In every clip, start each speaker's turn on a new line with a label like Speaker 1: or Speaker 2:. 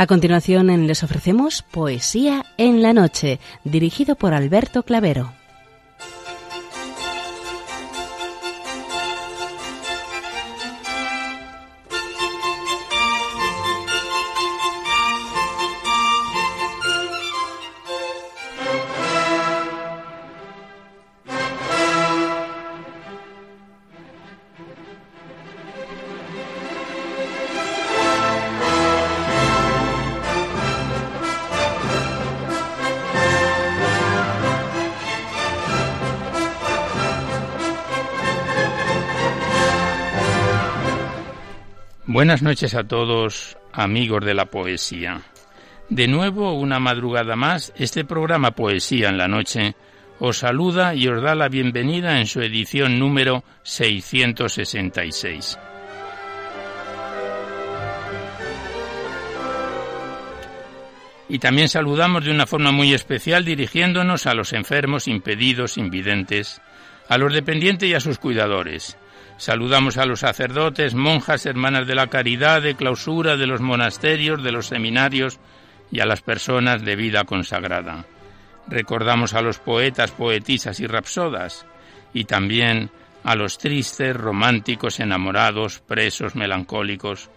Speaker 1: A continuación les ofrecemos Poesía en la Noche, dirigido por Alberto Clavero.
Speaker 2: Buenas noches a todos, amigos de la poesía. De nuevo, una madrugada más, este programa Poesía en la Noche os saluda y os da la bienvenida en su edición número 666. Y también saludamos de una forma muy especial dirigiéndonos a los enfermos, impedidos, invidentes, a los dependientes y a sus cuidadores, Saludamos a los sacerdotes, monjas, hermanas de la caridad, de clausura, de los monasterios, de los seminarios y a las personas de vida consagrada. Recordamos a los poetas, poetisas y rapsodas y también a los tristes, románticos, enamorados, presos, melancólicos,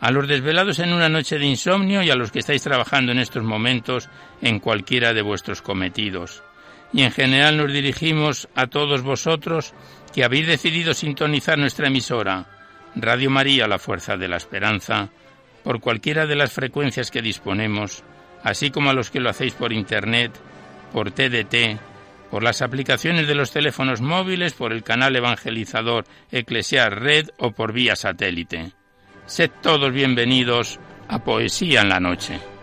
Speaker 2: a los desvelados en una noche de insomnio y a los que estáis trabajando en estos momentos en cualquiera de vuestros cometidos. Y en general nos dirigimos a todos vosotros que habéis decidido sintonizar nuestra emisora, Radio María, la Fuerza de la Esperanza, por cualquiera de las frecuencias que disponemos, así como a los que lo hacéis por Internet, por TDT, por las aplicaciones de los teléfonos móviles, por el canal evangelizador Eclesiar Red o por vía satélite. Sed todos bienvenidos a Poesía en la Noche.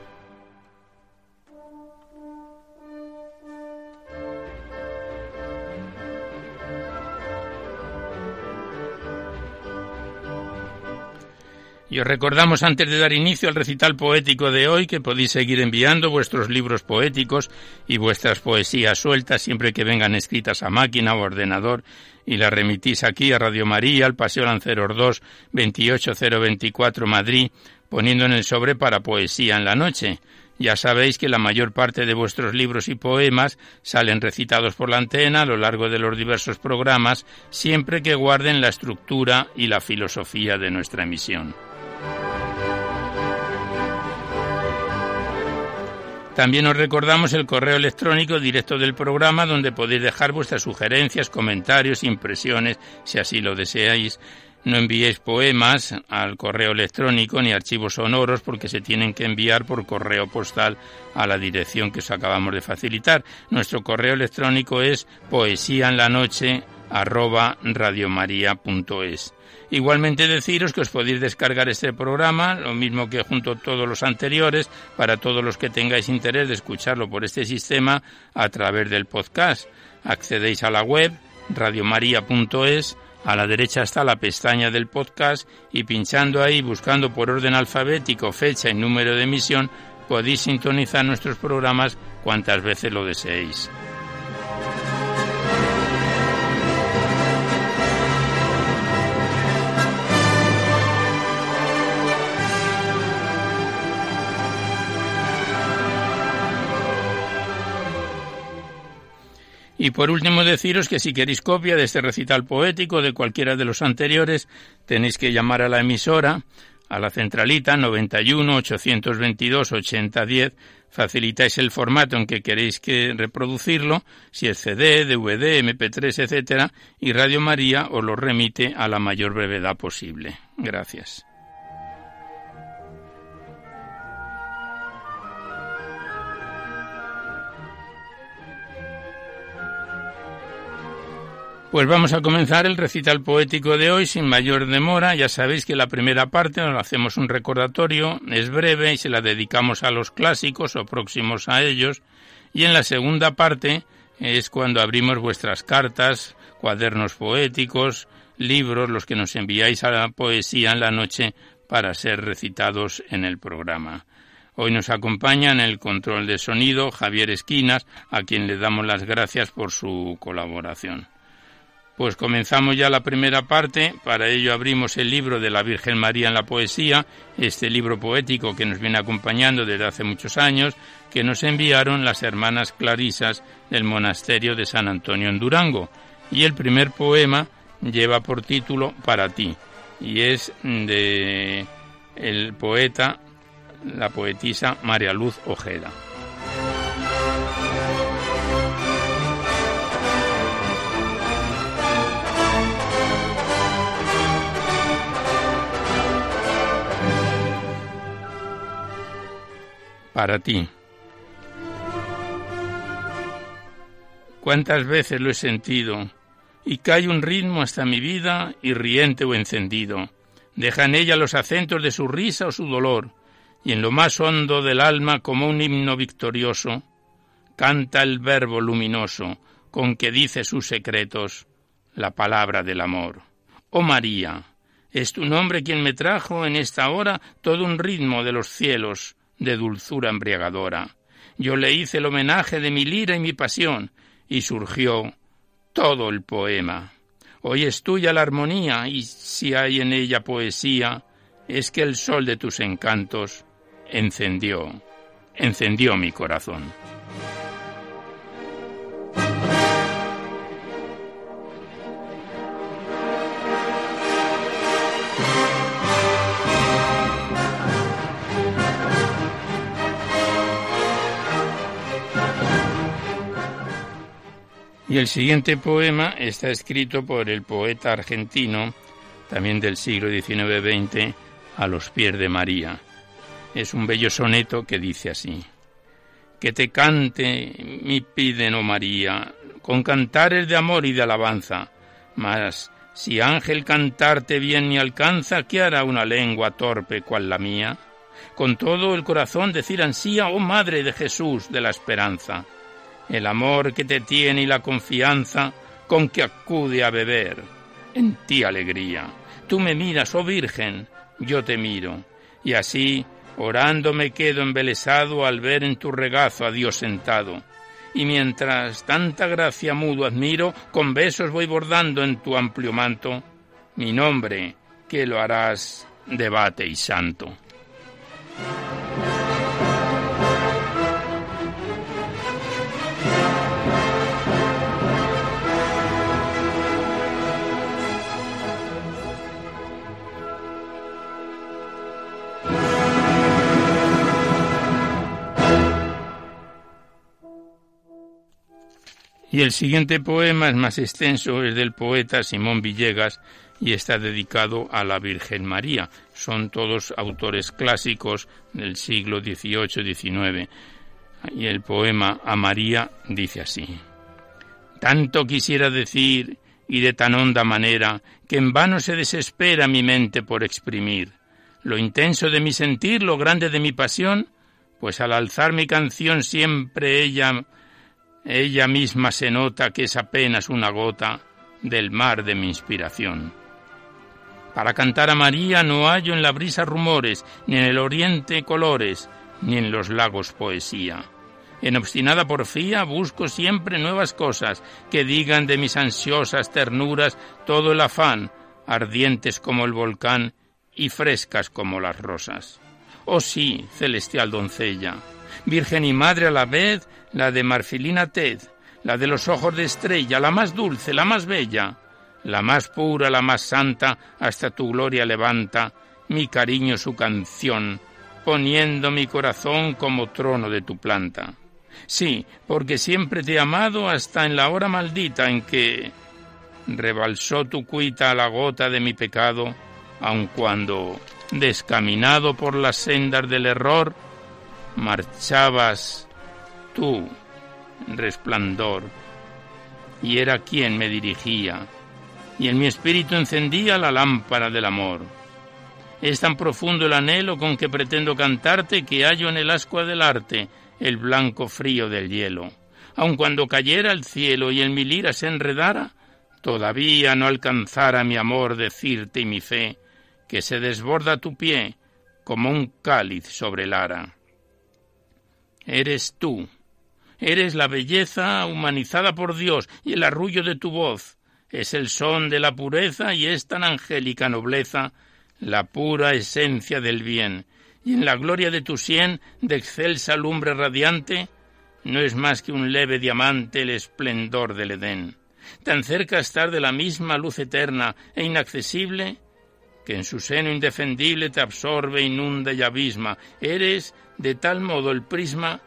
Speaker 2: Y os recordamos antes de dar inicio al recital poético de hoy que podéis seguir enviando vuestros libros poéticos y vuestras poesías sueltas siempre que vengan escritas a máquina o ordenador y las remitís aquí a Radio María, al Paseo Lanceros 2, 28024 Madrid, poniendo en el sobre para poesía en la noche. Ya sabéis que la mayor parte de vuestros libros y poemas salen recitados por la antena a lo largo de los diversos programas, siempre que guarden la estructura y la filosofía de nuestra emisión. También os recordamos el correo electrónico directo del programa donde podéis dejar vuestras sugerencias, comentarios, impresiones, si así lo deseáis. No enviéis poemas al correo electrónico ni archivos sonoros porque se tienen que enviar por correo postal a la dirección que os acabamos de facilitar. Nuestro correo electrónico es poesía en la noche Igualmente deciros que os podéis descargar este programa, lo mismo que junto a todos los anteriores, para todos los que tengáis interés de escucharlo por este sistema a través del podcast. Accedéis a la web radiomaria.es, a la derecha está la pestaña del podcast y pinchando ahí, buscando por orden alfabético fecha y número de emisión, podéis sintonizar nuestros programas cuantas veces lo deseéis. Y por último deciros que si queréis copia de este recital poético de cualquiera de los anteriores, tenéis que llamar a la emisora, a la centralita 91 822 8010, facilitáis el formato en que queréis que reproducirlo, si es CD, DVD, MP3, etcétera, y Radio María os lo remite a la mayor brevedad posible. Gracias. Pues vamos a comenzar el recital poético de hoy sin mayor demora. Ya sabéis que la primera parte nos hacemos un recordatorio, es breve y se la dedicamos a los clásicos o próximos a ellos. Y en la segunda parte es cuando abrimos vuestras cartas, cuadernos poéticos, libros, los que nos enviáis a la poesía en la noche para ser recitados en el programa. Hoy nos acompaña en el control de sonido Javier Esquinas, a quien le damos las gracias por su colaboración. Pues comenzamos ya la primera parte, para ello abrimos el libro de la Virgen María en la poesía, este libro poético que nos viene acompañando desde hace muchos años, que nos enviaron las hermanas clarisas del monasterio de San Antonio en Durango. Y el primer poema lleva por título Para ti, y es de el poeta, la poetisa María Luz Ojeda. Para ti. Cuántas veces lo he sentido, y cae un ritmo hasta mi vida, y riente o encendido. Deja en ella los acentos de su risa o su dolor, y en lo más hondo del alma, como un himno victorioso, canta el verbo luminoso con que dice sus secretos la palabra del amor. Oh María, es tu nombre quien me trajo en esta hora todo un ritmo de los cielos, de dulzura embriagadora. Yo le hice el homenaje de mi lira y mi pasión, y surgió todo el poema. Hoy es tuya la armonía, y si hay en ella poesía, es que el sol de tus encantos encendió, encendió mi corazón. Y el siguiente poema está escrito por el poeta argentino, también del siglo XIX-XX, a los pies de María. Es un bello soneto que dice así. Que te cante mi piden, oh María, con cantares de amor y de alabanza. Mas si ángel cantarte bien ni alcanza, ¿qué hará una lengua torpe cual la mía? Con todo el corazón decir ansía, oh Madre de Jesús de la esperanza el amor que te tiene y la confianza con que acude a beber. En ti alegría. Tú me miras, oh Virgen, yo te miro. Y así, orando me quedo embelesado al ver en tu regazo a Dios sentado. Y mientras tanta gracia mudo admiro, con besos voy bordando en tu amplio manto mi nombre, que lo harás debate y santo. Y el siguiente poema es más extenso, es del poeta Simón Villegas y está dedicado a la Virgen María. Son todos autores clásicos del siglo XVIII-XIX. Y el poema a María dice así. Tanto quisiera decir y de tan honda manera que en vano se desespera mi mente por exprimir lo intenso de mi sentir, lo grande de mi pasión, pues al alzar mi canción siempre ella ella misma se nota que es apenas una gota del mar de mi inspiración. Para cantar a María no hallo en la brisa rumores, ni en el oriente colores, ni en los lagos poesía. En obstinada porfía busco siempre nuevas cosas que digan de mis ansiosas ternuras todo el afán, ardientes como el volcán y frescas como las rosas. Oh sí, celestial doncella, virgen y madre a la vez, la de marfilina tez, la de los ojos de estrella, la más dulce, la más bella, la más pura, la más santa, hasta tu gloria levanta mi cariño su canción, poniendo mi corazón como trono de tu planta. Sí, porque siempre te he amado hasta en la hora maldita en que rebalsó tu cuita a la gota de mi pecado, aun cuando, descaminado por las sendas del error, marchabas tú, resplandor, y era quien me dirigía, y en mi espíritu encendía la lámpara del amor. Es tan profundo el anhelo con que pretendo cantarte que hallo en el ascua del arte el blanco frío del hielo. Aun cuando cayera el cielo y en mi lira se enredara, todavía no alcanzara mi amor decirte y mi fe, que se desborda tu pie como un cáliz sobre el ara. Eres tú, eres la belleza humanizada por Dios y el arrullo de tu voz, es el son de la pureza y es tan angélica nobleza la pura esencia del bien, y en la gloria de tu sien, de excelsa lumbre radiante, no es más que un leve diamante el esplendor del Edén. Tan cerca estar de la misma luz eterna e inaccesible, que en su seno indefendible te absorbe, inunda y abisma. Eres de tal modo el prisma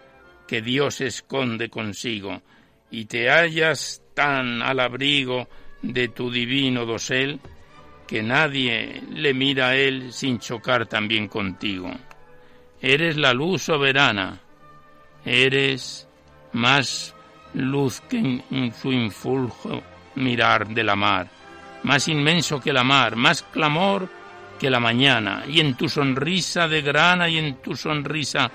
Speaker 2: que Dios esconde consigo, y te hallas tan al abrigo de tu divino dosel, que nadie le mira a él sin chocar también contigo. Eres la luz soberana, eres más luz que en su infuljo mirar de la mar, más inmenso que la mar, más clamor que la mañana, y en tu sonrisa de grana y en tu sonrisa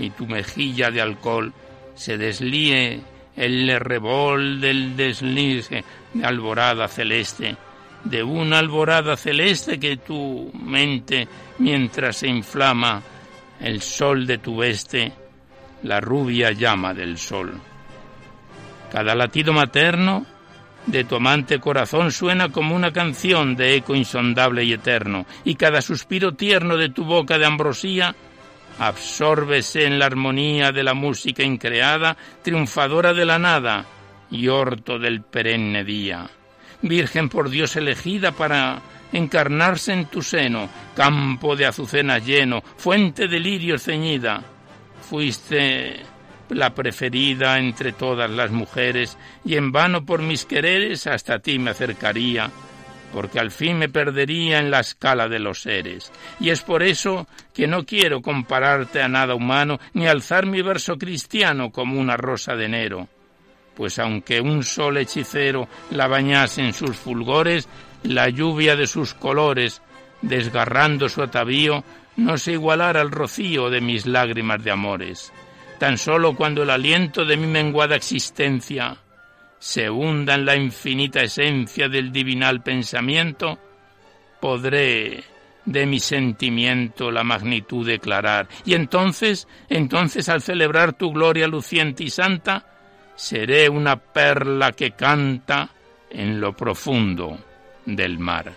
Speaker 2: y tu mejilla de alcohol se deslíe el rebol del deslize de alborada celeste, de una alborada celeste que tu mente, mientras se inflama el sol de tu veste, la rubia llama del sol. Cada latido materno de tu amante corazón suena como una canción de eco insondable y eterno, y cada suspiro tierno de tu boca de ambrosía absórbese en la armonía de la música increada, triunfadora de la nada y orto del perenne día. Virgen por Dios elegida para encarnarse en tu seno, campo de azucenas lleno, fuente de lirios ceñida. Fuiste la preferida entre todas las mujeres, y en vano por mis quereres hasta ti me acercaría porque al fin me perdería en la escala de los seres. Y es por eso que no quiero compararte a nada humano, ni alzar mi verso cristiano como una rosa de enero. Pues aunque un sol hechicero la bañase en sus fulgores, la lluvia de sus colores, desgarrando su atavío, no se igualara al rocío de mis lágrimas de amores. Tan solo cuando el aliento de mi menguada existencia se hunda en la infinita esencia del divinal pensamiento, podré de mi sentimiento la magnitud declarar. Y entonces, entonces al celebrar tu gloria luciente y santa, seré una perla que canta en lo profundo del mar.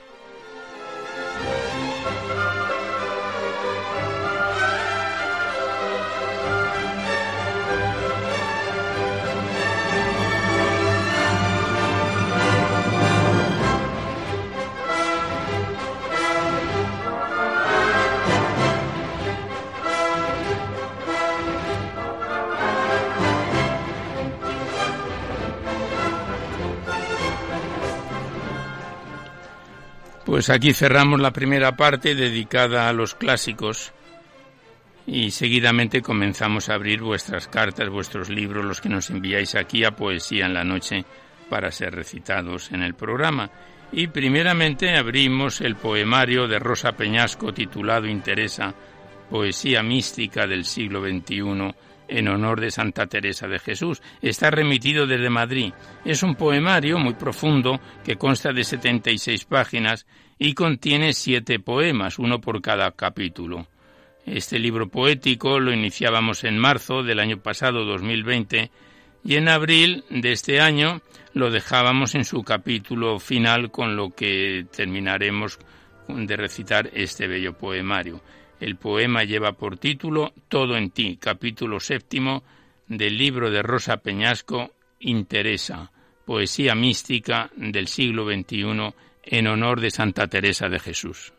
Speaker 2: Pues aquí cerramos la primera parte dedicada a los clásicos y seguidamente comenzamos a abrir vuestras cartas, vuestros libros, los que nos enviáis aquí a Poesía en la Noche para ser recitados en el programa. Y primeramente abrimos el poemario de Rosa Peñasco titulado Interesa, Poesía mística del siglo XXI en honor de Santa Teresa de Jesús. Está remitido desde Madrid. Es un poemario muy profundo que consta de 76 páginas y contiene siete poemas, uno por cada capítulo. Este libro poético lo iniciábamos en marzo del año pasado 2020 y en abril de este año lo dejábamos en su capítulo final con lo que terminaremos de recitar este bello poemario. El poema lleva por título Todo en ti, capítulo séptimo del libro de Rosa Peñasco, Interesa, poesía mística del siglo XXI en honor de Santa Teresa de Jesús.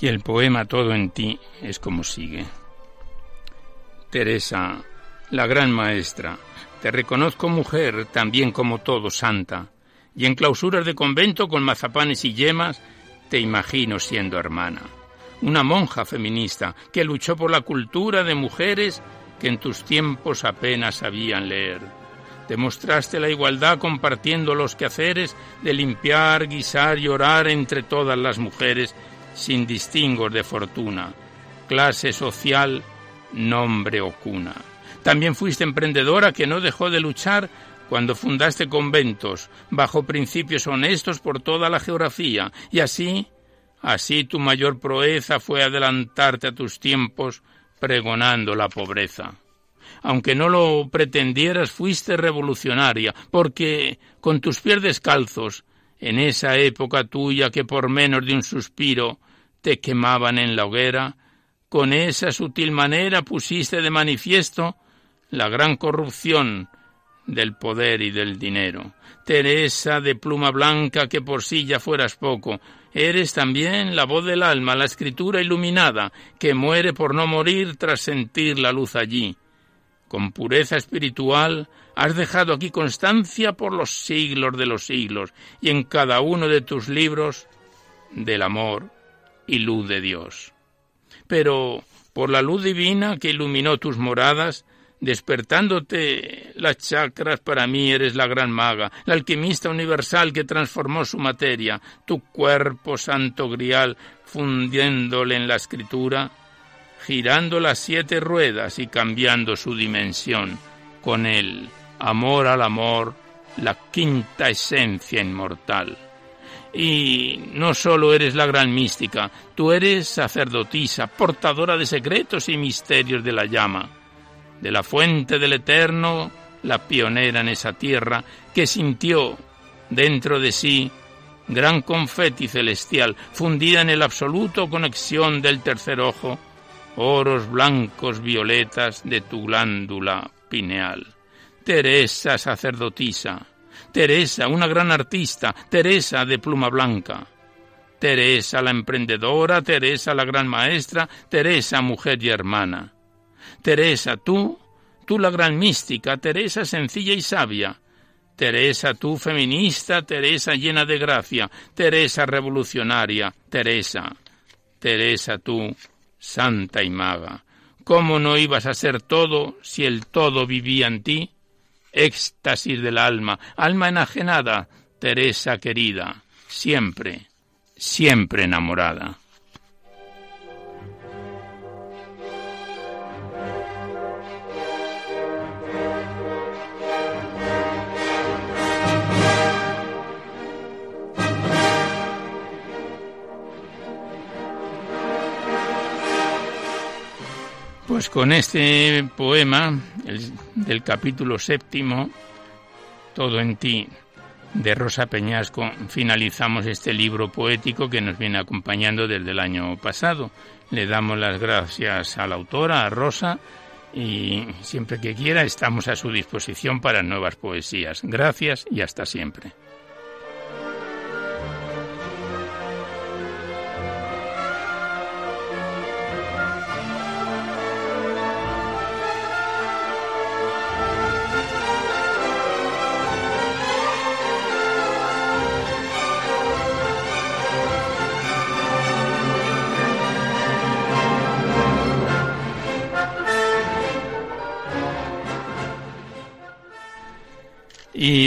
Speaker 2: Y el poema Todo en ti es como sigue. Teresa, la gran maestra, te reconozco mujer, también como todo santa, y en clausuras de convento con mazapanes y yemas te imagino siendo hermana. Una monja feminista que luchó por la cultura de mujeres que en tus tiempos apenas sabían leer. Demostraste la igualdad compartiendo los quehaceres de limpiar, guisar y orar entre todas las mujeres sin distingos de fortuna, clase social, nombre o cuna. También fuiste emprendedora que no dejó de luchar cuando fundaste conventos bajo principios honestos por toda la geografía, y así, así tu mayor proeza fue adelantarte a tus tiempos pregonando la pobreza. Aunque no lo pretendieras, fuiste revolucionaria, porque con tus pies descalzos, en esa época tuya que por menos de un suspiro te quemaban en la hoguera, con esa sutil manera pusiste de manifiesto la gran corrupción del poder y del dinero. Teresa de pluma blanca, que por sí ya fueras poco, eres también la voz del alma, la escritura iluminada, que muere por no morir tras sentir la luz allí. Con pureza espiritual has dejado aquí constancia por los siglos de los siglos, y en cada uno de tus libros del amor y luz de Dios. Pero por la luz divina que iluminó tus moradas, despertándote las chakras, para mí eres la gran maga, la alquimista universal que transformó su materia, tu cuerpo santo grial, fundiéndole en la escritura, girando las siete ruedas y cambiando su dimensión, con el amor al amor, la quinta esencia inmortal. Y no solo eres la gran mística, tú eres sacerdotisa, portadora de secretos y misterios de la llama de la fuente del Eterno, la pionera en esa tierra, que sintió dentro de sí gran confeti celestial, fundida en el absoluto conexión del tercer ojo, oros blancos violetas de tu glándula pineal. Teresa sacerdotisa, Teresa, una gran artista, Teresa de pluma blanca. Teresa la emprendedora, Teresa la gran maestra, Teresa mujer y hermana. Teresa, tú, tú la gran mística, Teresa sencilla y sabia. Teresa, tú feminista, Teresa llena de gracia, Teresa revolucionaria, Teresa, Teresa, tú santa y maga. ¿Cómo no ibas a ser todo si el todo vivía en ti? Éxtasis del alma, alma enajenada, Teresa querida, siempre, siempre enamorada. Pues con este poema del capítulo séptimo, Todo en ti, de Rosa Peñasco, finalizamos este libro poético que nos viene acompañando desde el año pasado. Le damos las gracias a la autora, a Rosa, y siempre que quiera estamos a su disposición para nuevas poesías. Gracias y hasta siempre.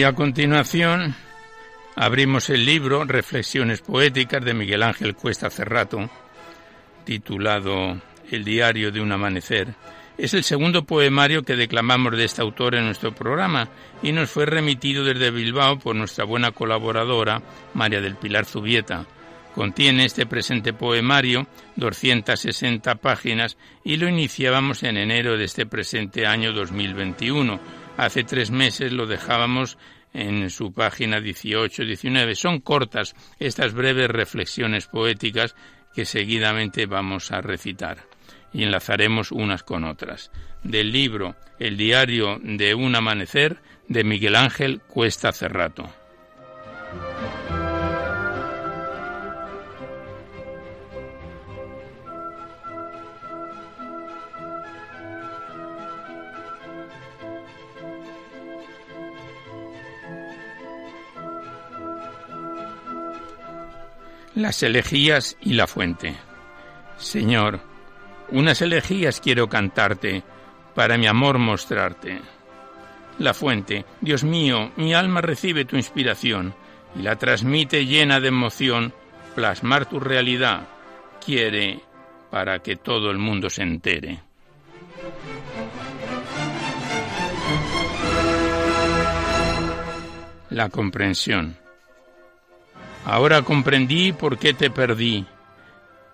Speaker 2: A continuación abrimos el libro Reflexiones Poéticas de Miguel Ángel Cuesta Cerrato, titulado El diario de un amanecer. Es el segundo poemario que declamamos de este autor en nuestro programa y nos fue remitido desde Bilbao por nuestra buena colaboradora María del Pilar Zubieta. Contiene este presente poemario 260 páginas y lo iniciábamos en enero de este presente año 2021 Hace tres meses lo dejábamos en su página 18-19. Son cortas estas breves reflexiones poéticas que seguidamente vamos a recitar y enlazaremos unas con otras. Del libro El diario de un amanecer de Miguel Ángel Cuesta Cerrato. Las elegías y la fuente. Señor, unas elegías quiero cantarte para mi amor mostrarte. La fuente, Dios mío, mi alma recibe tu inspiración y la transmite llena de emoción, plasmar tu realidad, quiere para que todo el mundo se entere. La comprensión. Ahora comprendí por qué te perdí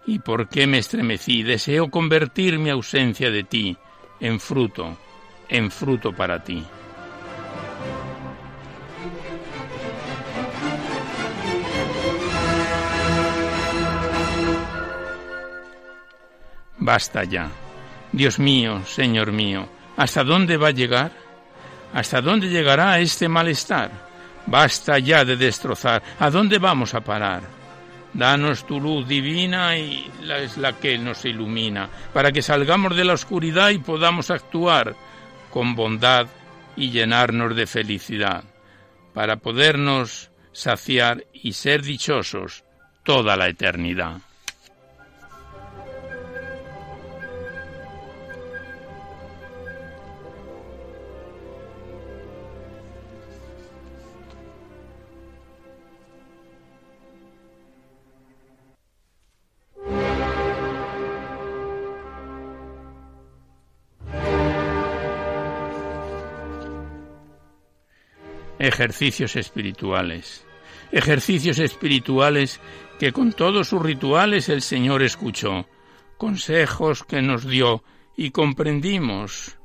Speaker 2: y por qué me estremecí. Deseo convertir mi ausencia de ti en fruto, en fruto para ti. Basta ya. Dios mío, Señor mío, ¿hasta dónde va a llegar? ¿Hasta dónde llegará este malestar? Basta ya de destrozar. ¿A dónde vamos a parar? Danos tu luz divina y es la que nos ilumina, para que salgamos de la oscuridad y podamos actuar con bondad y llenarnos de felicidad, para podernos saciar y ser dichosos toda la eternidad. Ejercicios espirituales. Ejercicios espirituales que con todos sus rituales el Señor escuchó, consejos que nos dio y comprendimos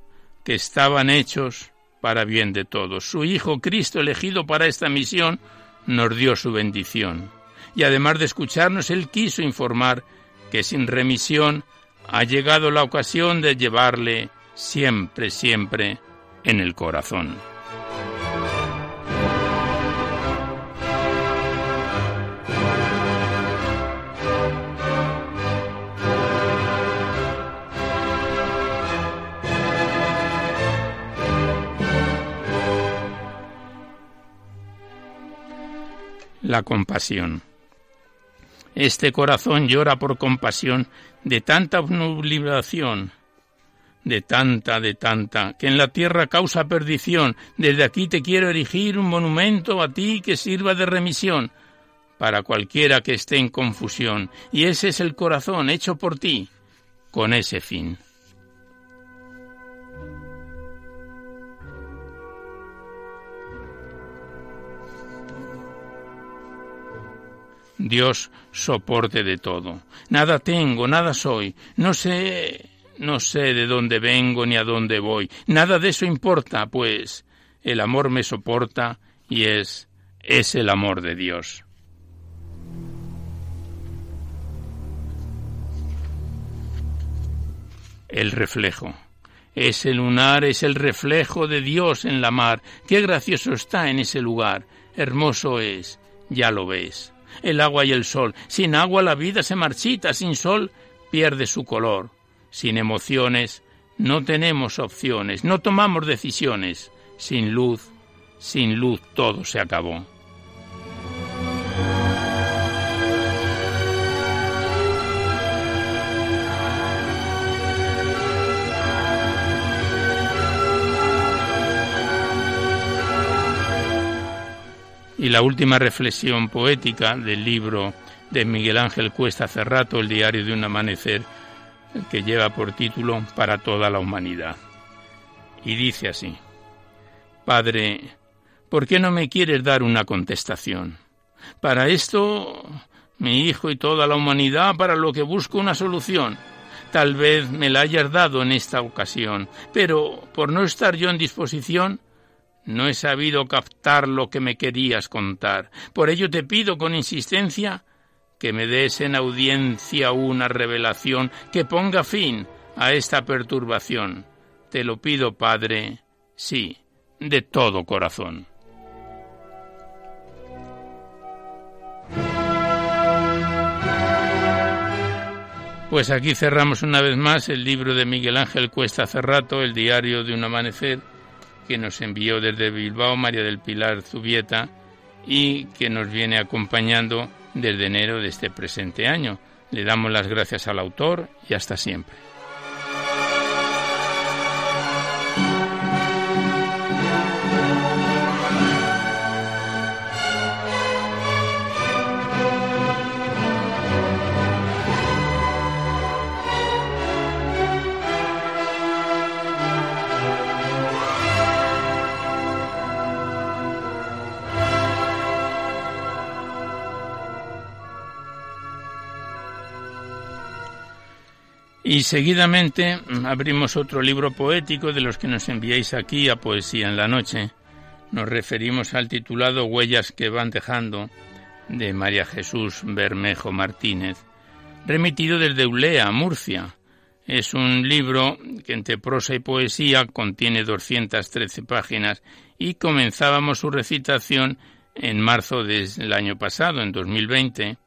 Speaker 2: que estaban hechos para bien de todos. Su Hijo Cristo, elegido para esta misión, nos dio su bendición. Y además de escucharnos, Él quiso informar que sin remisión ha llegado la ocasión de llevarle siempre, siempre en el corazón. La compasión. Este corazón llora por compasión de tanta obligación, de tanta, de tanta, que en la tierra causa perdición. Desde aquí te quiero erigir un monumento a ti que sirva de remisión para cualquiera que esté en confusión. Y ese es el corazón hecho por ti, con ese fin. Dios soporte de todo. Nada tengo, nada soy, no sé, no sé de dónde vengo ni a dónde voy. Nada de eso importa, pues el amor me soporta y es es el amor de Dios. El reflejo. Ese lunar es el reflejo de Dios en la mar. Qué gracioso está en ese lugar. Hermoso es, ya lo ves el agua y el sol. Sin agua la vida se marchita, sin sol pierde su color. Sin emociones no tenemos opciones, no tomamos decisiones. Sin luz, sin luz todo se acabó. Y la última reflexión poética del libro de Miguel Ángel Cuesta Cerrato, El diario de un amanecer, que lleva por título Para toda la humanidad. Y dice así, Padre, ¿por qué no me quieres dar una contestación? Para esto, mi hijo y toda la humanidad, para lo que busco una solución. Tal vez me la hayas dado en esta ocasión, pero por no estar yo en disposición, no he sabido captar lo que me querías contar. Por ello te pido con insistencia que me des en audiencia una revelación que ponga fin a esta perturbación. Te lo pido, Padre, sí, de todo corazón. Pues aquí cerramos una vez más el libro de Miguel Ángel Cuesta Cerrato, el diario de un amanecer que nos envió desde Bilbao María del Pilar Zubieta y que nos viene acompañando desde enero de este presente año. Le damos las gracias al autor y hasta siempre. Y seguidamente mm, abrimos otro libro poético de los que nos enviáis aquí a Poesía en la Noche. Nos referimos al titulado Huellas que van dejando de María Jesús Bermejo Martínez, remitido desde Ulea, Murcia. Es un libro que entre prosa y poesía contiene 213 páginas y comenzábamos su recitación en marzo del año pasado, en 2020,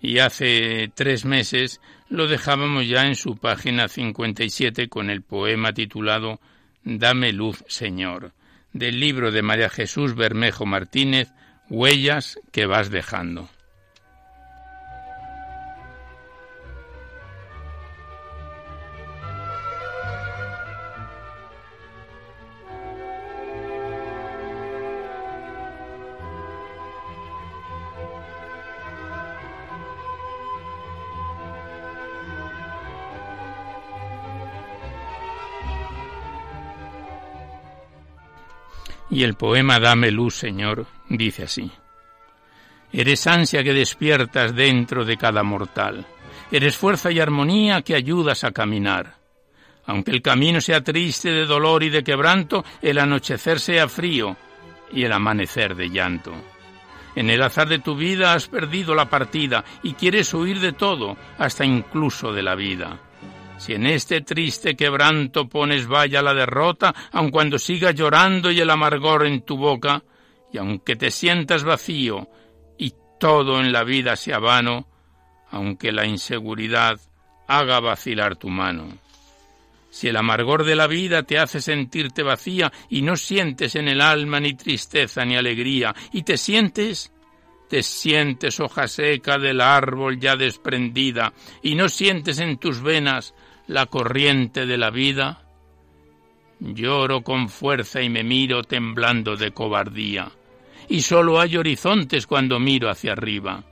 Speaker 2: y hace tres meses lo dejábamos ya en su página 57 con el poema titulado Dame luz, Señor, del libro de María Jesús Bermejo Martínez, Huellas que vas dejando. Y el poema Dame luz, Señor, dice así. Eres ansia que despiertas dentro de cada mortal. Eres fuerza y armonía que ayudas a caminar. Aunque el camino sea triste de dolor y de quebranto, el anochecer sea frío y el amanecer de llanto. En el azar de tu vida has perdido la partida y quieres huir de todo, hasta incluso de la vida. Si en este triste quebranto pones vaya la derrota, aun cuando sigas llorando y el amargor en tu boca, y aunque te sientas vacío y todo en la vida sea vano, aunque la inseguridad haga vacilar tu mano. Si el amargor de la vida te hace sentirte vacía y no sientes en el alma ni tristeza ni alegría, y te sientes, te sientes hoja seca del árbol ya desprendida, y no sientes en tus venas la corriente de la vida? Lloro con fuerza y me miro temblando de cobardía, y sólo hay horizontes cuando miro hacia arriba.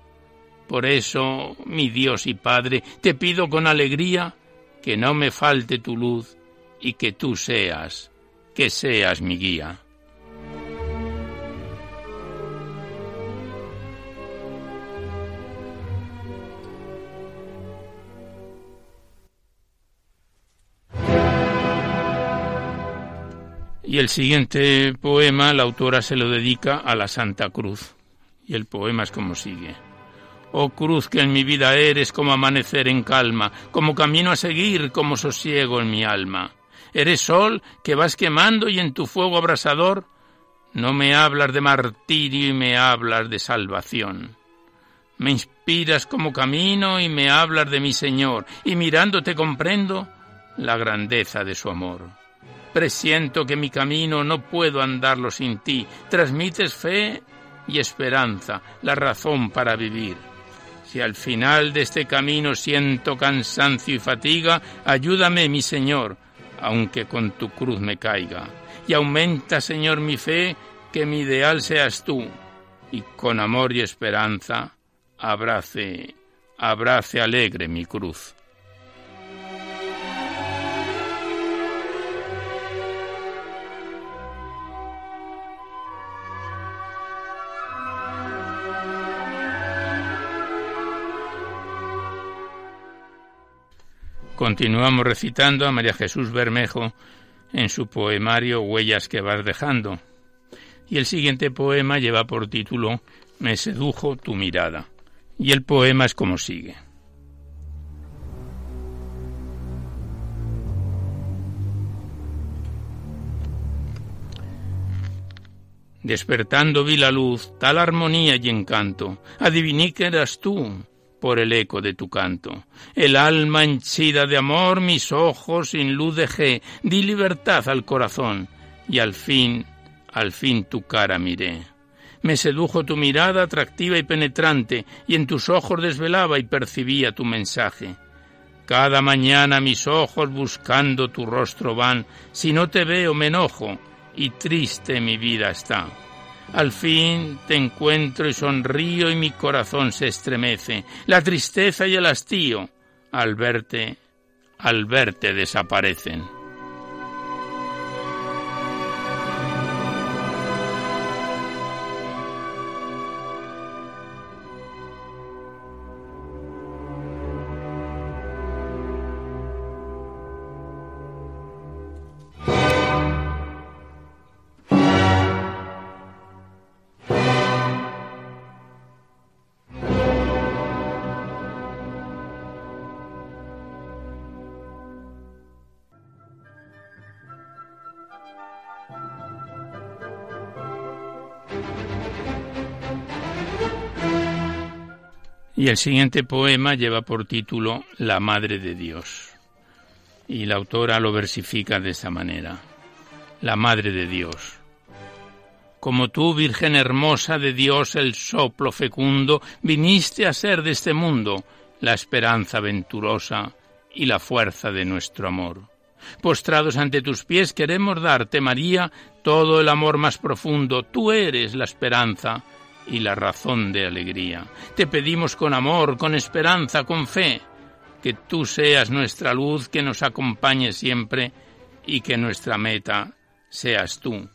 Speaker 2: Por eso, mi Dios y Padre, te pido con alegría que no me falte tu luz y que tú seas, que seas mi guía. Y el siguiente poema la autora se lo dedica a la Santa Cruz. Y el poema es como sigue. Oh cruz que en mi vida eres como amanecer en calma, como camino a seguir, como sosiego en mi alma. Eres sol que vas quemando y en tu fuego abrasador no me hablas de martirio y me hablas de salvación. Me inspiras como camino y me hablas de mi Señor, y mirándote comprendo la grandeza de su amor. Presiento que mi camino no puedo andarlo sin ti. Transmites fe y esperanza, la razón para vivir. Si al final de este camino siento cansancio y fatiga, ayúdame, mi Señor, aunque con tu cruz me caiga. Y aumenta, Señor, mi fe, que mi ideal seas tú, y con amor y esperanza abrace, abrace alegre mi cruz. Continuamos recitando a María Jesús Bermejo en su poemario Huellas que vas dejando. Y el siguiente poema lleva por título Me sedujo tu mirada. Y el poema es como sigue. Despertando vi la luz, tal armonía y encanto. Adiviní que eras tú, por el eco de tu canto. El alma henchida de amor, mis ojos sin luz dejé, di libertad al corazón, y al fin, al fin tu cara miré. Me sedujo tu mirada atractiva y penetrante, y en tus ojos desvelaba y percibía tu mensaje. Cada mañana mis ojos buscando tu rostro van, si no te veo me enojo, y triste mi vida está. Al fin te encuentro y sonrío y mi corazón se estremece. La tristeza y el hastío al verte, al verte desaparecen. El siguiente poema lleva por título La Madre de Dios. Y la autora lo versifica de esta manera. La Madre de Dios. Como tú, Virgen hermosa de Dios, el soplo fecundo, viniste a ser de este mundo la esperanza venturosa y la fuerza de nuestro amor. Postrados ante tus pies queremos darte, María, todo el amor más profundo. Tú eres la esperanza y la razón de alegría. Te pedimos con amor, con esperanza, con fe, que tú seas nuestra luz, que nos acompañe siempre y que nuestra meta seas tú.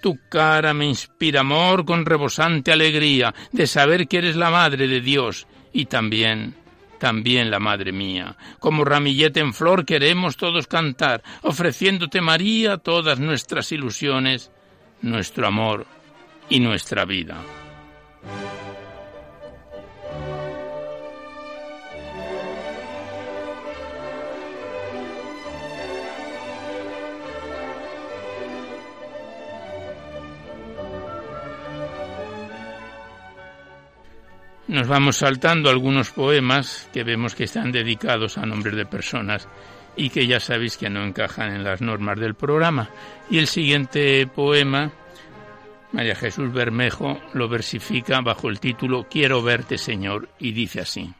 Speaker 2: Tu cara me inspira amor con rebosante alegría de saber que eres la Madre de Dios y también, también la Madre mía. Como ramillete en flor queremos todos cantar, ofreciéndote María todas nuestras ilusiones, nuestro amor y nuestra vida. Nos vamos saltando algunos poemas que vemos que están dedicados a nombres de personas y que ya sabéis que no encajan en las normas del programa. Y el siguiente poema María Jesús Bermejo lo versifica bajo el título Quiero verte, Señor, y dice así.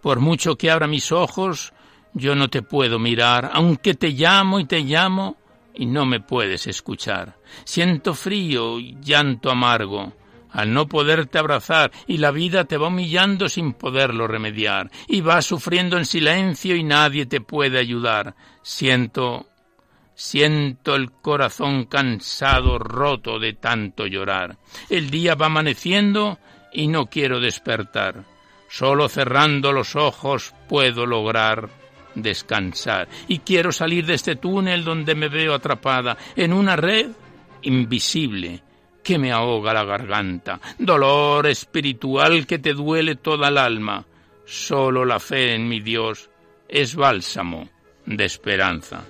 Speaker 2: Por mucho que abra mis ojos, yo no te puedo mirar, aunque te llamo y te llamo y no me puedes escuchar. Siento frío y llanto amargo al no poderte abrazar y la vida te va humillando sin poderlo remediar y vas sufriendo en silencio y nadie te puede ayudar. Siento Siento el corazón cansado, roto de tanto llorar. El día va amaneciendo y no quiero despertar. Solo cerrando los ojos puedo lograr descansar. Y quiero salir de este túnel donde me veo atrapada en una red invisible que me ahoga la garganta. Dolor espiritual que te duele toda el alma. Solo la fe en mi Dios es bálsamo de esperanza.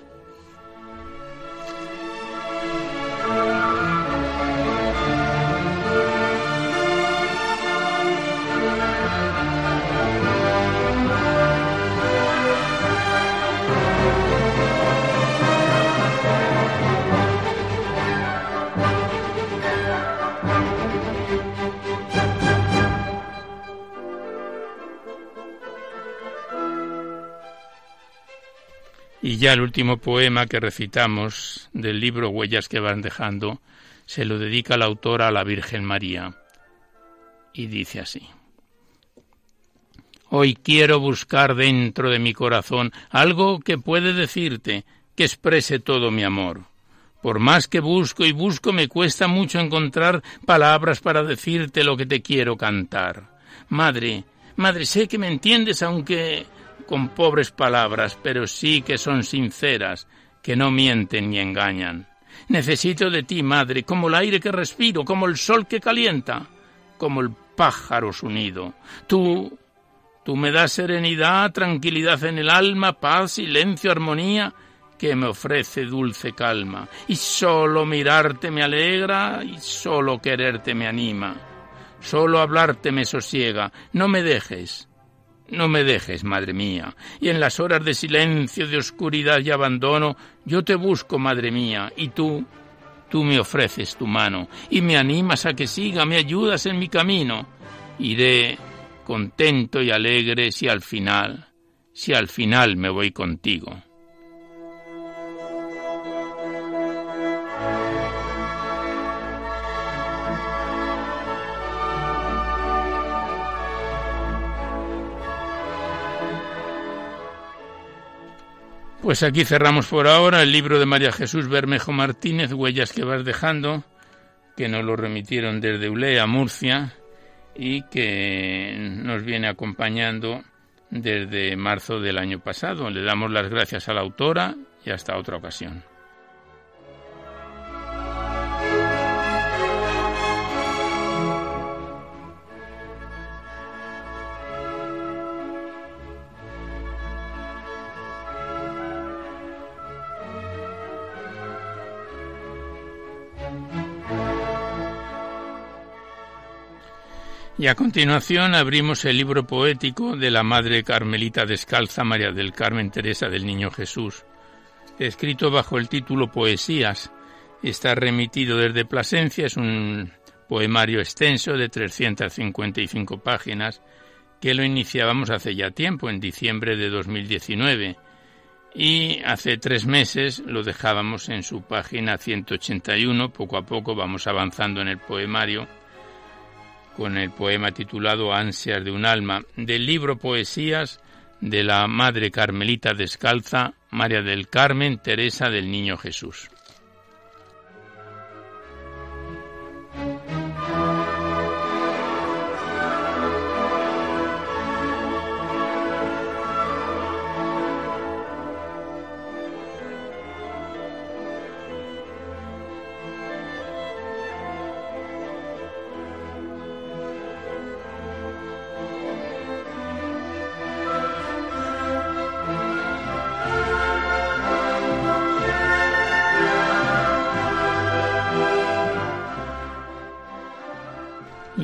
Speaker 2: Ya el último poema que recitamos del libro Huellas que van dejando se lo dedica la autora a la Virgen María. Y dice así. Hoy quiero buscar dentro de mi corazón algo que puede decirte, que exprese todo mi amor. Por más que busco y busco me cuesta mucho encontrar palabras para decirte lo que te quiero cantar. Madre, madre, sé que me entiendes aunque con pobres palabras, pero sí que son sinceras, que no mienten ni engañan. Necesito de ti, madre, como el aire que respiro, como el sol que calienta, como el pájaro su nido. Tú, tú me das serenidad, tranquilidad en el alma, paz, silencio, armonía, que me ofrece dulce calma. Y solo mirarte me alegra, y solo quererte me anima. Solo hablarte me sosiega. No me dejes, no me dejes, madre mía, y en las horas de silencio, de oscuridad y abandono, yo te busco, madre mía, y tú, tú me ofreces tu mano, y me animas a que siga, me ayudas en mi camino. Iré contento y alegre si al final, si al final me voy contigo. Pues aquí cerramos por ahora el libro de María Jesús Bermejo Martínez, Huellas que vas dejando, que nos lo remitieron desde Ulea, Murcia, y que nos viene acompañando desde marzo del año pasado. Le damos las gracias a la autora y hasta otra ocasión. Y a continuación abrimos el libro poético de la Madre Carmelita Descalza María del Carmen Teresa del Niño Jesús, escrito bajo el título Poesías. Está remitido desde Plasencia, es un poemario extenso de 355 páginas que lo iniciábamos hace ya tiempo, en diciembre de 2019, y hace tres meses lo dejábamos en su página 181, poco a poco vamos avanzando en el poemario con el poema titulado Ansias de un alma, del libro Poesías de la Madre Carmelita Descalza, María del Carmen Teresa del Niño Jesús.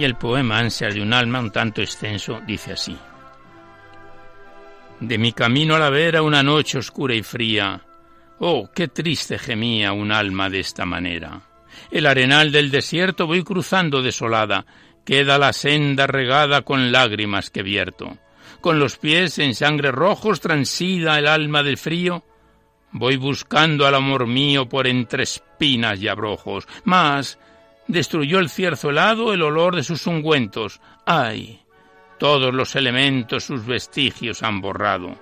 Speaker 2: El poema Ansias de un alma, un tanto extenso, dice así. De mi camino a la vera una noche oscura y fría, oh, qué triste gemía un alma de esta manera. El arenal del desierto voy cruzando desolada, queda la senda regada con lágrimas que vierto. Con los pies en sangre rojos transida el alma del frío, voy buscando al amor mío por entre espinas y abrojos, mas Destruyó el cierzo helado el olor de sus ungüentos. ¡Ay! Todos los elementos sus vestigios han borrado.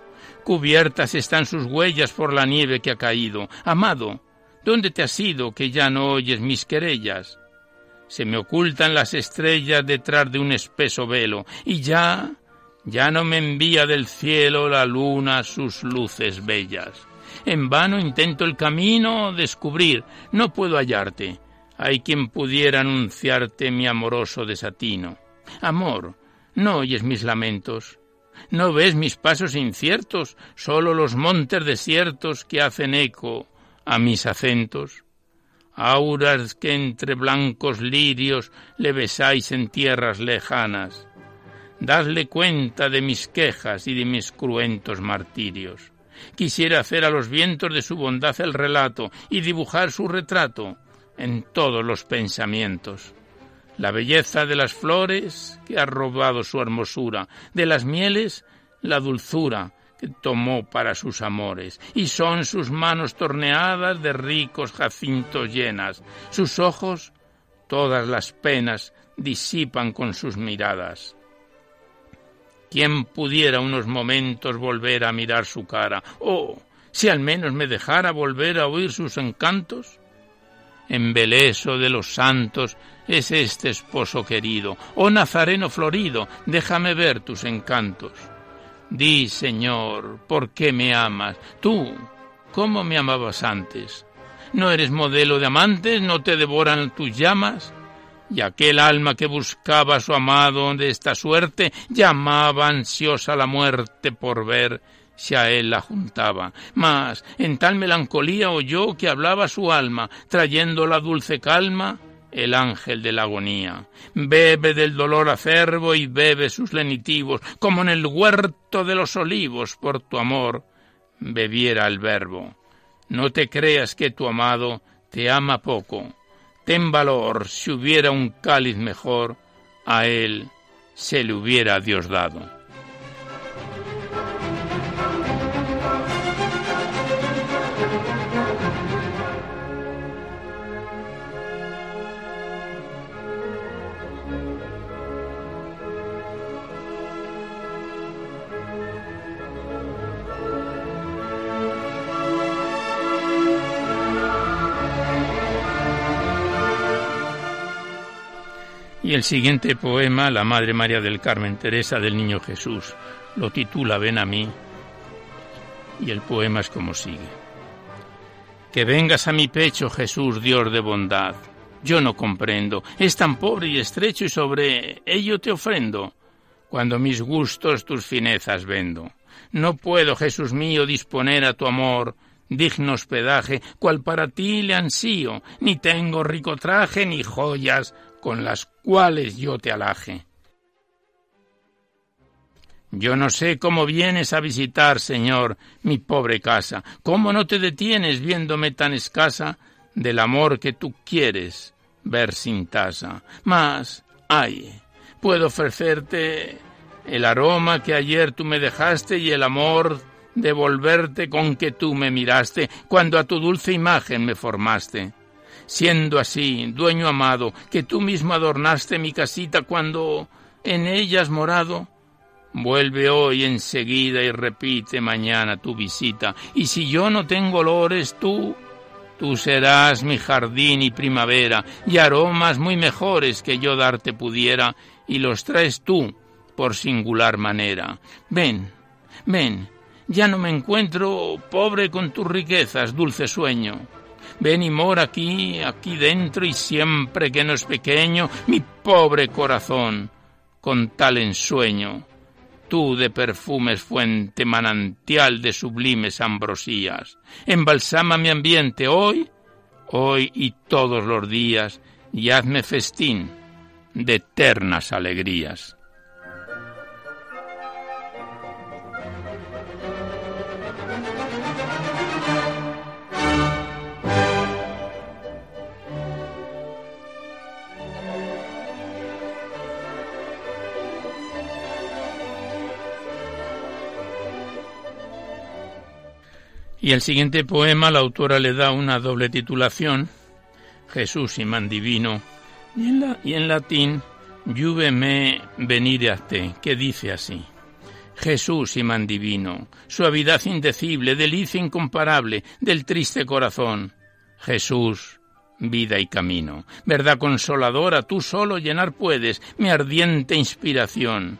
Speaker 2: Cubiertas están sus huellas por la nieve que ha caído. Amado, ¿dónde te has ido que ya no oyes mis querellas? Se me ocultan las estrellas detrás de un espeso velo, y ya, ya no me envía del cielo la luna sus luces bellas. En vano intento el camino descubrir, no puedo hallarte. Hay quien pudiera anunciarte mi amoroso desatino. Amor, no oyes mis lamentos, no ves mis pasos inciertos, solo los montes desiertos que hacen eco a mis acentos. Auras que entre blancos lirios le besáis en tierras lejanas. Dadle cuenta de mis quejas y de mis cruentos martirios. Quisiera hacer a los vientos de su bondad el relato y dibujar su retrato, en todos los pensamientos. La belleza de las flores que ha robado su hermosura, de las mieles la dulzura que tomó para sus amores, y son sus manos torneadas de ricos jacintos llenas, sus ojos todas las penas disipan con sus miradas. ¿Quién pudiera unos momentos volver a mirar su cara? Oh, si al menos me dejara volver a oír sus encantos embeleso de los santos es este esposo querido. Oh Nazareno florido, déjame ver tus encantos. Di, Señor, ¿por qué me amas? Tú, ¿cómo me amabas antes? ¿No eres modelo de amantes? ¿No te devoran tus llamas? Y aquel alma que buscaba a su amado de esta suerte llamaba ansiosa la muerte por ver si a él la juntaba. Mas en tal melancolía oyó que hablaba su alma, trayendo la dulce calma el ángel de la agonía. Bebe del dolor acervo y bebe sus lenitivos, como en el huerto de los olivos, por tu amor, bebiera el verbo. No te creas que tu amado te ama poco. Ten valor, si hubiera un cáliz mejor, a él se le hubiera Dios dado. Y el siguiente poema, la Madre María del Carmen Teresa del Niño Jesús, lo titula Ven a mí y el poema es como sigue. Que vengas a mi pecho, Jesús, Dios de bondad. Yo no comprendo, es tan pobre y estrecho y sobre ello te ofrendo, cuando mis gustos tus finezas vendo. No puedo, Jesús mío, disponer a tu amor digno hospedaje, cual para ti le ansío, ni tengo rico traje ni joyas con las cuales yo te alaje. Yo no sé cómo vienes a visitar, Señor, mi pobre casa, cómo no te detienes viéndome tan escasa del amor que tú quieres ver sin tasa. Mas, ay, puedo ofrecerte el aroma que ayer tú me dejaste y el amor devolverte con que tú me miraste cuando a tu dulce imagen me formaste. Siendo así, dueño amado, que tú mismo adornaste mi casita cuando en ella has morado, Vuelve hoy enseguida y repite mañana tu visita. Y si yo no tengo olores, tú, tú serás mi jardín y primavera, y aromas muy mejores que yo darte pudiera, y los traes tú por singular manera. Ven, ven, ya no me encuentro pobre con tus riquezas, dulce sueño. Ven y mora aquí, aquí dentro, y siempre que no es pequeño, mi pobre corazón, con tal ensueño tú de perfumes fuente manantial de sublimes ambrosías. Embalsama mi ambiente hoy, hoy y todos los días, y hazme festín de eternas alegrías. Y el siguiente poema la autora le da una doble titulación, Jesús man divino, y en, la, y en latín, Juve me venire a te, que dice así. Jesús man divino, suavidad indecible, delicia incomparable del triste corazón. Jesús, vida y camino, verdad consoladora, tú solo llenar puedes mi ardiente inspiración.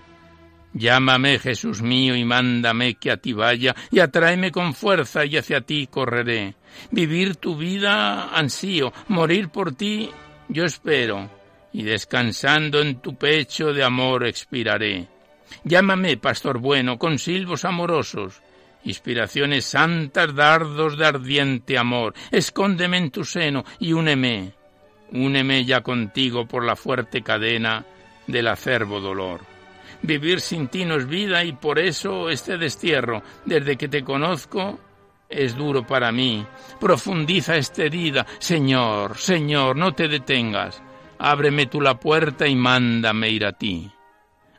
Speaker 2: Llámame, Jesús mío, y mándame que a ti vaya, y atráeme con fuerza, y hacia ti correré. Vivir tu vida ansío, morir por ti yo espero, y descansando en tu pecho de amor expiraré. Llámame, pastor bueno, con silbos amorosos, inspiraciones santas, dardos de ardiente amor, escóndeme en tu seno y úneme, úneme ya contigo por la fuerte cadena del acervo dolor. Vivir sin ti no es vida y por eso este destierro, desde que te conozco, es duro para mí. Profundiza esta herida. Señor, Señor, no te detengas. Ábreme tú la puerta y mándame ir a ti.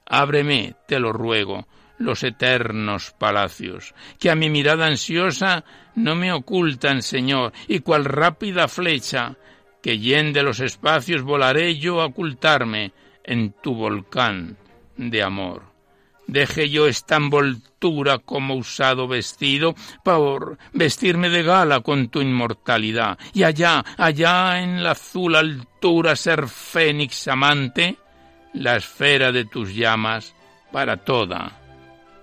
Speaker 2: Ábreme, te lo ruego, los eternos palacios, que a mi mirada ansiosa no me ocultan, Señor, y cual rápida flecha que yende los espacios volaré yo a ocultarme en tu volcán de amor. Deje yo esta envoltura como usado vestido por vestirme de gala con tu inmortalidad y allá, allá en la azul altura ser fénix amante, la esfera de tus llamas para toda,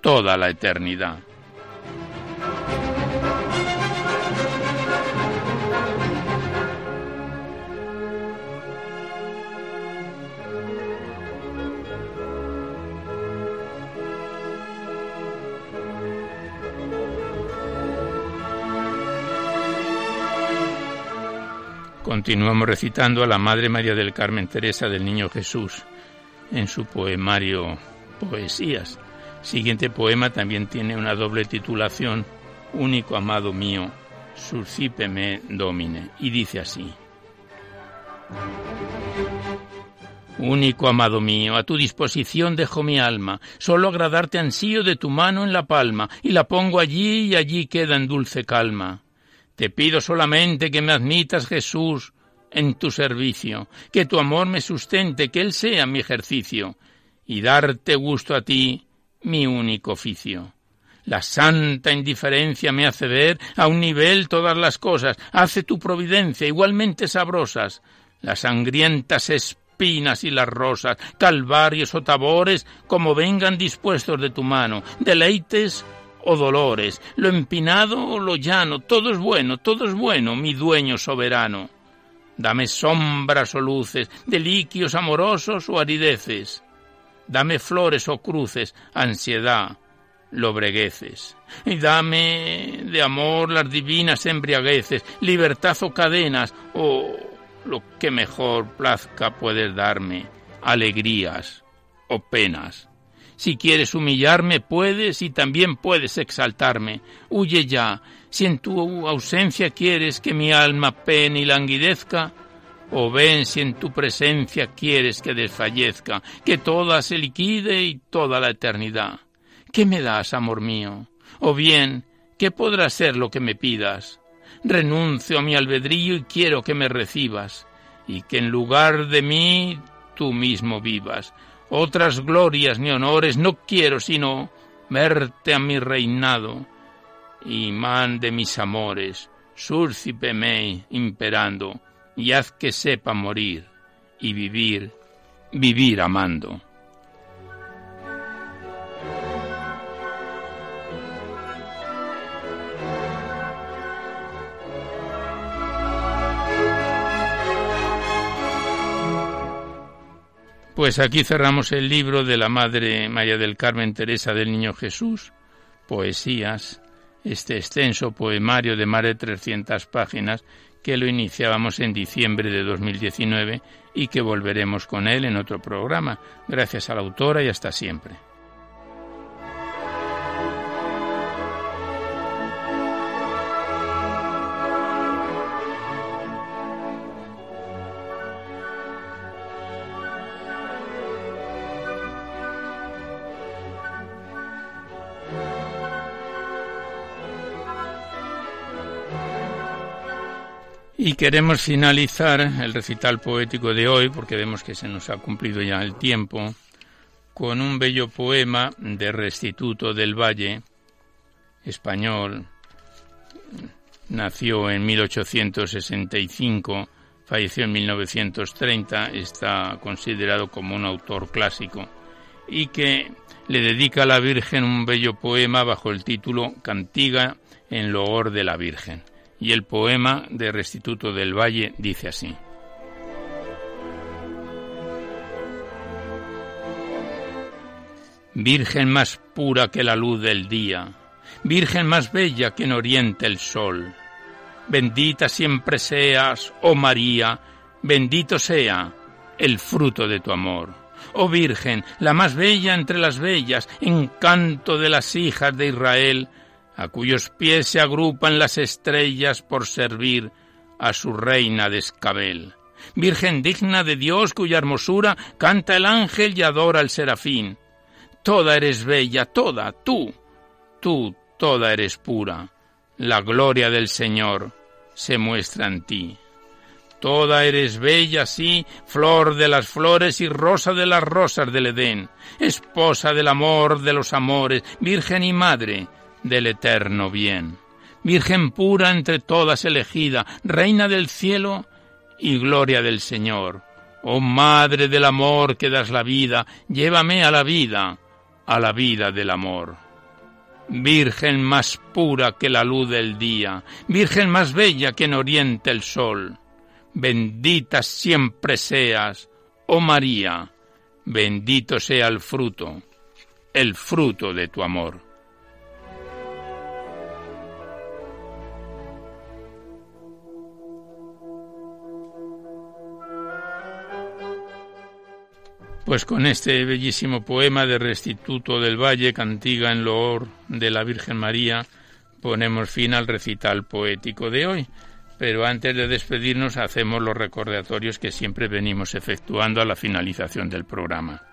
Speaker 2: toda la eternidad. Continuamos recitando a la Madre María del Carmen Teresa del Niño Jesús en su poemario Poesías. Siguiente poema también tiene una doble titulación, Único amado mío, suscípeme domine, y dice así. Único amado mío, a tu disposición dejo mi alma, solo agradarte ansío de tu mano en la palma, y la pongo allí y allí queda en dulce calma. Te pido solamente que me admitas, Jesús, en tu servicio, que tu amor me sustente, que Él sea mi ejercicio, y darte gusto a ti, mi único oficio. La santa indiferencia me hace ver a un nivel todas las cosas, hace tu providencia igualmente sabrosas, las sangrientas espinas y las rosas, calvarios o tabores, como vengan dispuestos de tu mano, deleites o dolores, lo empinado o lo llano, todo es bueno, todo es bueno, mi dueño soberano. Dame sombras o luces, deliquios amorosos o arideces. Dame flores o cruces, ansiedad, lobregueces. Y dame de amor las divinas embriagueces, libertad o cadenas, o lo que mejor plazca puedes darme, alegrías o penas Si quieres humillarme, puedes y también puedes exaltarme. Huye ya. Si en tu ausencia quieres que mi alma pene y languidezca, o ven si en tu presencia quieres que desfallezca, que toda se liquide y toda la eternidad. ¿Qué me das, amor mío? O bien, ¿qué podrá ser lo que me pidas? Renuncio a mi albedrío y quiero que me recibas, y que en lugar de mí tú mismo vivas. Otras glorias ni honores no quiero sino verte a mi reinado, imán de mis amores, súrcipe me imperando, y haz que sepa morir y vivir, vivir amando. Pues aquí cerramos el libro de la Madre María del Carmen Teresa del Niño Jesús, Poesías, este extenso poemario de más de 300 páginas que lo iniciábamos en diciembre de 2019 y que volveremos con él en otro programa. Gracias a la autora y hasta siempre. Y queremos finalizar el recital poético de hoy, porque vemos que se nos ha cumplido ya el tiempo, con un bello poema de Restituto del Valle, español. Nació en 1865, falleció en 1930, está considerado como un autor clásico y que le dedica a la Virgen un bello poema bajo el título Cantiga en loor de la Virgen y el poema de Restituto del Valle dice así. Virgen más pura que la luz del día, Virgen más bella que en oriente el sol, bendita siempre seas, oh María, bendito sea el fruto de tu amor. Oh Virgen, la más bella entre las bellas, encanto de las hijas de Israel, a cuyos pies se agrupan las estrellas por servir a su reina de escabel. Virgen digna de Dios cuya hermosura canta el ángel y adora el serafín. Toda eres bella, toda, tú, tú, toda eres pura. La gloria del Señor se muestra en ti. Toda eres bella, sí, flor de las flores y rosa de las rosas del Edén, esposa del amor de los amores, virgen y madre, del eterno bien. Virgen pura entre todas elegida, Reina del cielo y gloria del Señor. Oh Madre del amor que das la vida, llévame a la vida, a la vida del amor. Virgen más pura que la luz del día, Virgen más bella que en oriente el sol. Bendita siempre seas, oh María, bendito sea el fruto, el fruto de tu amor. Pues con este bellísimo poema de Restituto del Valle, cantiga en loor de la Virgen María, ponemos fin al recital poético de hoy. Pero antes de despedirnos hacemos los recordatorios que siempre venimos efectuando a la finalización del programa.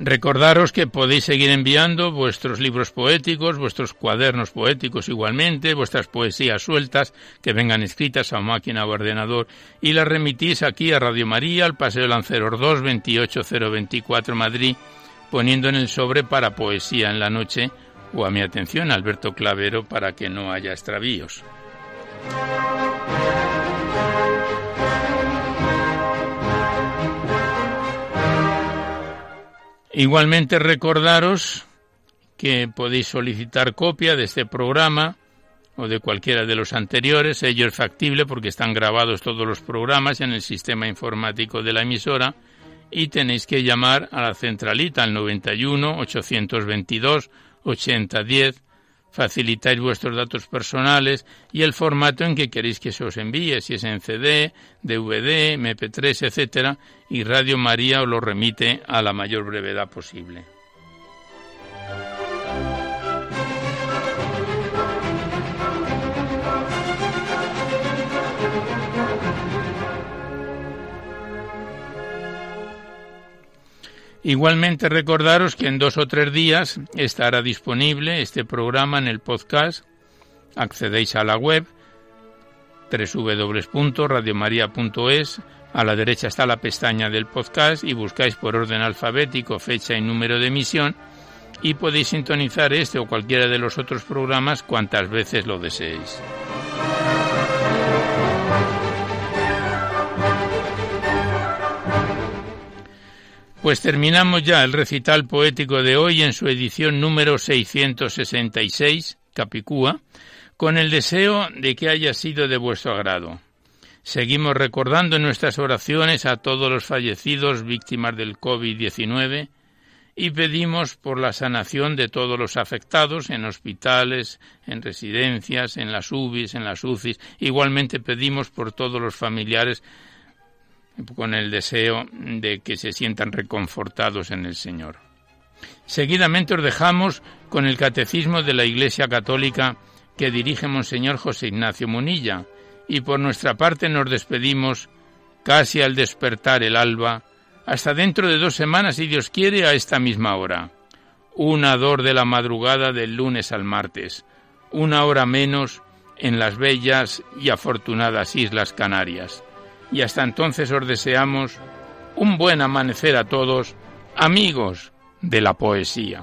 Speaker 2: Recordaros que podéis seguir enviando vuestros libros poéticos, vuestros cuadernos poéticos igualmente, vuestras poesías sueltas que vengan escritas a máquina o ordenador y las remitís aquí a Radio María, al Paseo Lanceros 2, 28024 Madrid, poniendo en el sobre para poesía en la noche o a mi atención Alberto Clavero para que no haya extravíos. Igualmente recordaros que podéis solicitar copia de este programa o de cualquiera de los anteriores. Ello es factible porque están grabados todos los programas en el sistema informático de la emisora y tenéis que llamar a la centralita al 91 822 8010 facilitáis vuestros datos personales y el formato en que queréis que se os envíe, si es en CD, DVD, MP3, etcétera, y Radio María os lo remite a la mayor brevedad posible. Igualmente recordaros que en dos o tres días estará disponible este programa en el podcast. Accedéis a la web www.radiomaria.es. A la derecha está la pestaña del podcast y buscáis por orden alfabético fecha y número de emisión y podéis sintonizar este o cualquiera de los otros programas cuantas veces lo deseéis. Pues terminamos ya el recital poético de hoy en su edición número 666, Capicúa, con el deseo de que haya sido de vuestro agrado. Seguimos recordando nuestras oraciones a todos los fallecidos víctimas del COVID-19 y pedimos por la sanación de todos los afectados en hospitales, en residencias, en las UBIs, en las UCIs. Igualmente pedimos por todos los familiares con el deseo de que se sientan reconfortados en el Señor. Seguidamente os dejamos con el Catecismo de la Iglesia Católica que dirige Monseñor José Ignacio Munilla, y por nuestra parte nos despedimos casi al despertar el alba, hasta dentro de dos semanas, si Dios quiere, a esta misma hora. Una dor de la madrugada del lunes al martes, una hora menos en las bellas y afortunadas Islas Canarias y hasta entonces os deseamos un buen amanecer a todos, amigos de la poesía.